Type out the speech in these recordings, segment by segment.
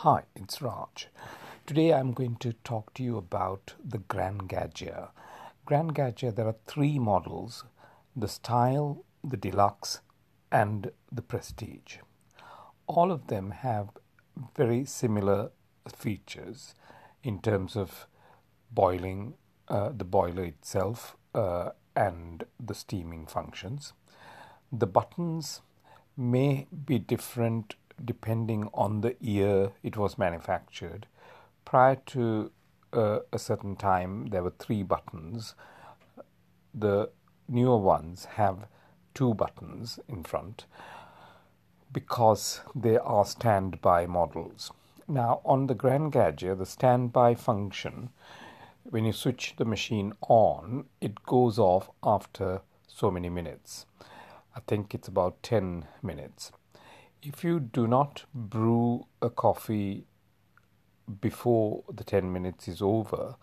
Hi, it's Raj. Today I'm going to talk to you about the Gran Gaggia. Gran Gaggia, there are three models the Style, the Deluxe, and the Prestige. All of them have very similar features in terms of boiling, uh, the boiler itself, uh, and the steaming functions. The buttons may be different depending on the year it was manufactured. Prior to uh, a certain time, there were three buttons. The newer ones have two buttons in front because they are standby models. Now, on the Gran Gaggia, the standby function, when you switch the machine on, it goes off after so many minutes. I think it's about 10 minutes if you do not brew a coffee before the 10 minutes is over,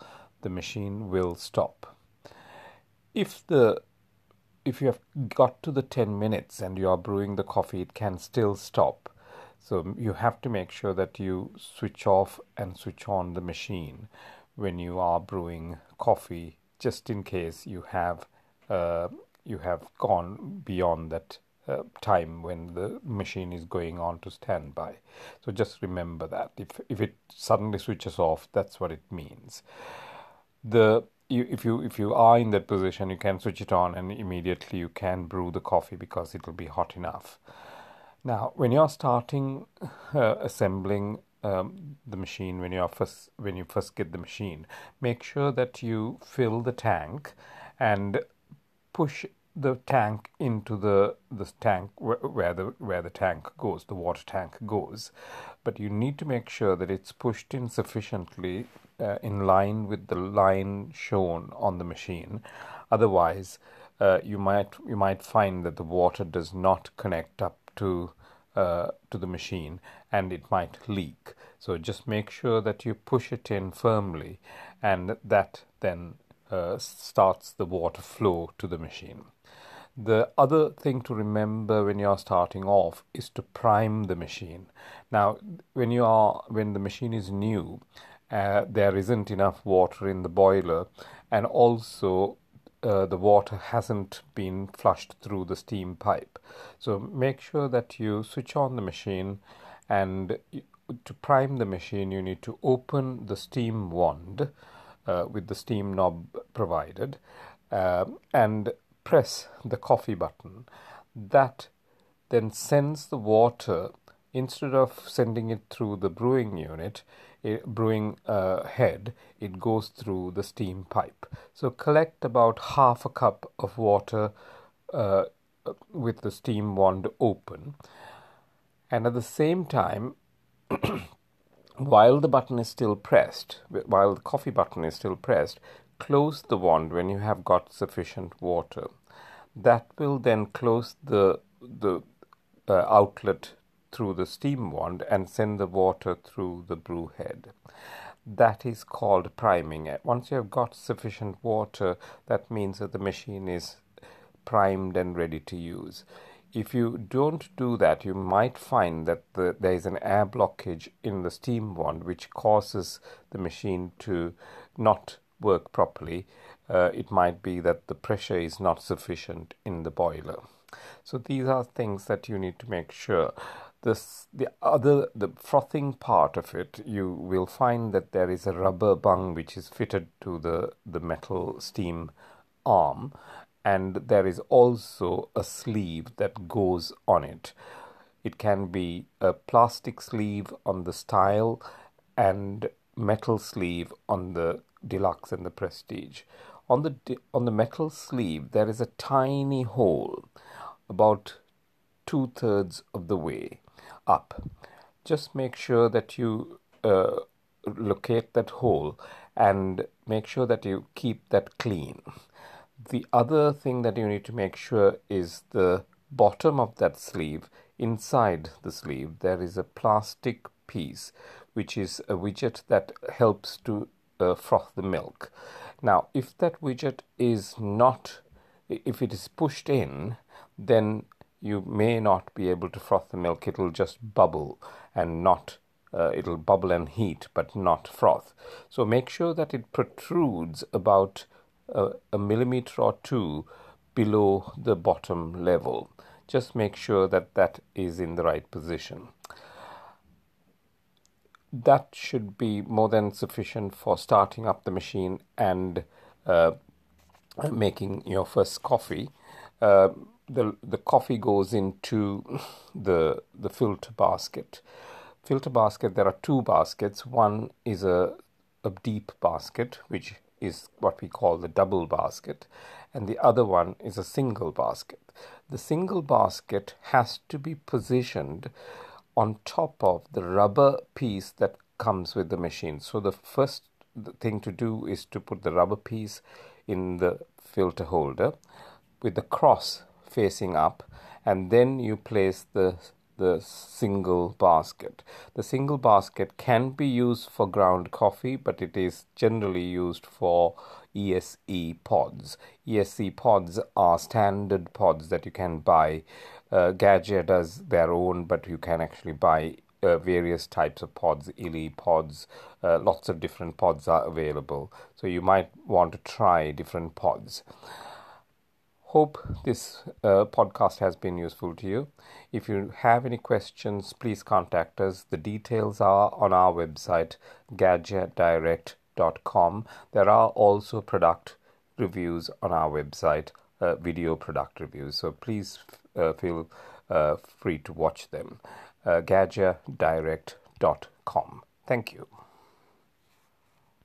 the machine will stop. If the if you have got to the 10 minutes and you are brewing the coffee, it can still stop. So you have to make sure that you switch off and switch on the machine when you are brewing coffee, just in case you have uh, you have gone beyond that uh, time when the machine is going on to standby. So just remember that if if it suddenly switches off, that's what it means. The you, if you if you are in that position, you can switch it on and immediately you can brew the coffee because it will be hot enough. Now, when you're starting uh, assembling um, the machine, when you first when you first get the machine, make sure that you fill the tank and push the tank into the the tank where, where the where the tank goes, the water tank goes, but you need to make sure that it's pushed in sufficiently uh, in line with the line shown on the machine. Otherwise, uh, you might you might find that the water does not connect up to uh, to the machine and it might leak. So just make sure that you push it in firmly, and that then uh, starts the water flow to the machine. The other thing to remember when you are starting off is to prime the machine. Now, when you are when the machine is new, uh, there isn't enough water in the boiler, and also uh, the water hasn't been flushed through the steam pipe. So make sure that you switch on the machine, and to prime the machine, you need to open the steam wand uh, with the steam knob provided, uh, and press the coffee button, that then sends the water instead of sending it through the brewing unit, brewing uh, head, it goes through the steam pipe. So collect about half a cup of water uh, with the steam wand open, and at the same time. while the button is still pressed, while the coffee button is still pressed, close the wand when you have got sufficient water. That will then close the the uh, outlet through the steam wand and send the water through the brew head. That is called priming. It. Once you have got sufficient water, that means that the machine is primed and ready to use. If you don't do that, you might find that the, there is an air blockage in the steam wand which causes the machine to not work properly, uh, it might be that the pressure is not sufficient in the boiler. So these are things that you need to make sure. This the other the frothing part of it, you will find that there is a rubber bung which is fitted to the the metal steam arm, and there is also a sleeve that goes on it. It can be a plastic sleeve on the style and metal sleeve on the deluxe and the prestige. On the on the metal sleeve, there is a tiny hole, about two thirds of the way up. Just make sure that you uh, locate that hole and make sure that you keep that clean. The other thing that you need to make sure is the bottom of that sleeve. Inside the sleeve, there is a plastic piece which is a widget that helps to uh, froth the milk. Now, if that widget is not, if it is pushed in, then you may not be able to froth the milk. It will just bubble and not uh, it'll bubble and heat, but not froth. So make sure that it protrudes about a, a millimeter or two below the bottom level. Just make sure that that is in the right position. That should be more than sufficient for starting up the machine and uh, making your first coffee. Uh, the the coffee goes into the the filter basket. Filter basket. There are two baskets. One is a a deep basket, which is what we call the double basket, and the other one is a single basket. The single basket has to be positioned on top of the rubber piece that comes with the machine. So the first thing to do is to put the rubber piece in the filter holder with the cross facing up and then you place the the single basket. The single basket can be used for ground coffee, but it is generally used for ESE pods. ESE pods are standard pods that you can buy. Uh, Gaggia does their own, but you can actually buy uh, various types of pods, Illy pods, uh, lots of different pods are available. So you might want to try different pods. Hope this uh, podcast has been useful to you. If you have any questions, please contact us. The details are on our website, gaggiadirect.com. There are also product reviews on our website, uh, video product reviews. So please uh, feel uh, free to watch them uh, gaggiadirect.com. Thank you.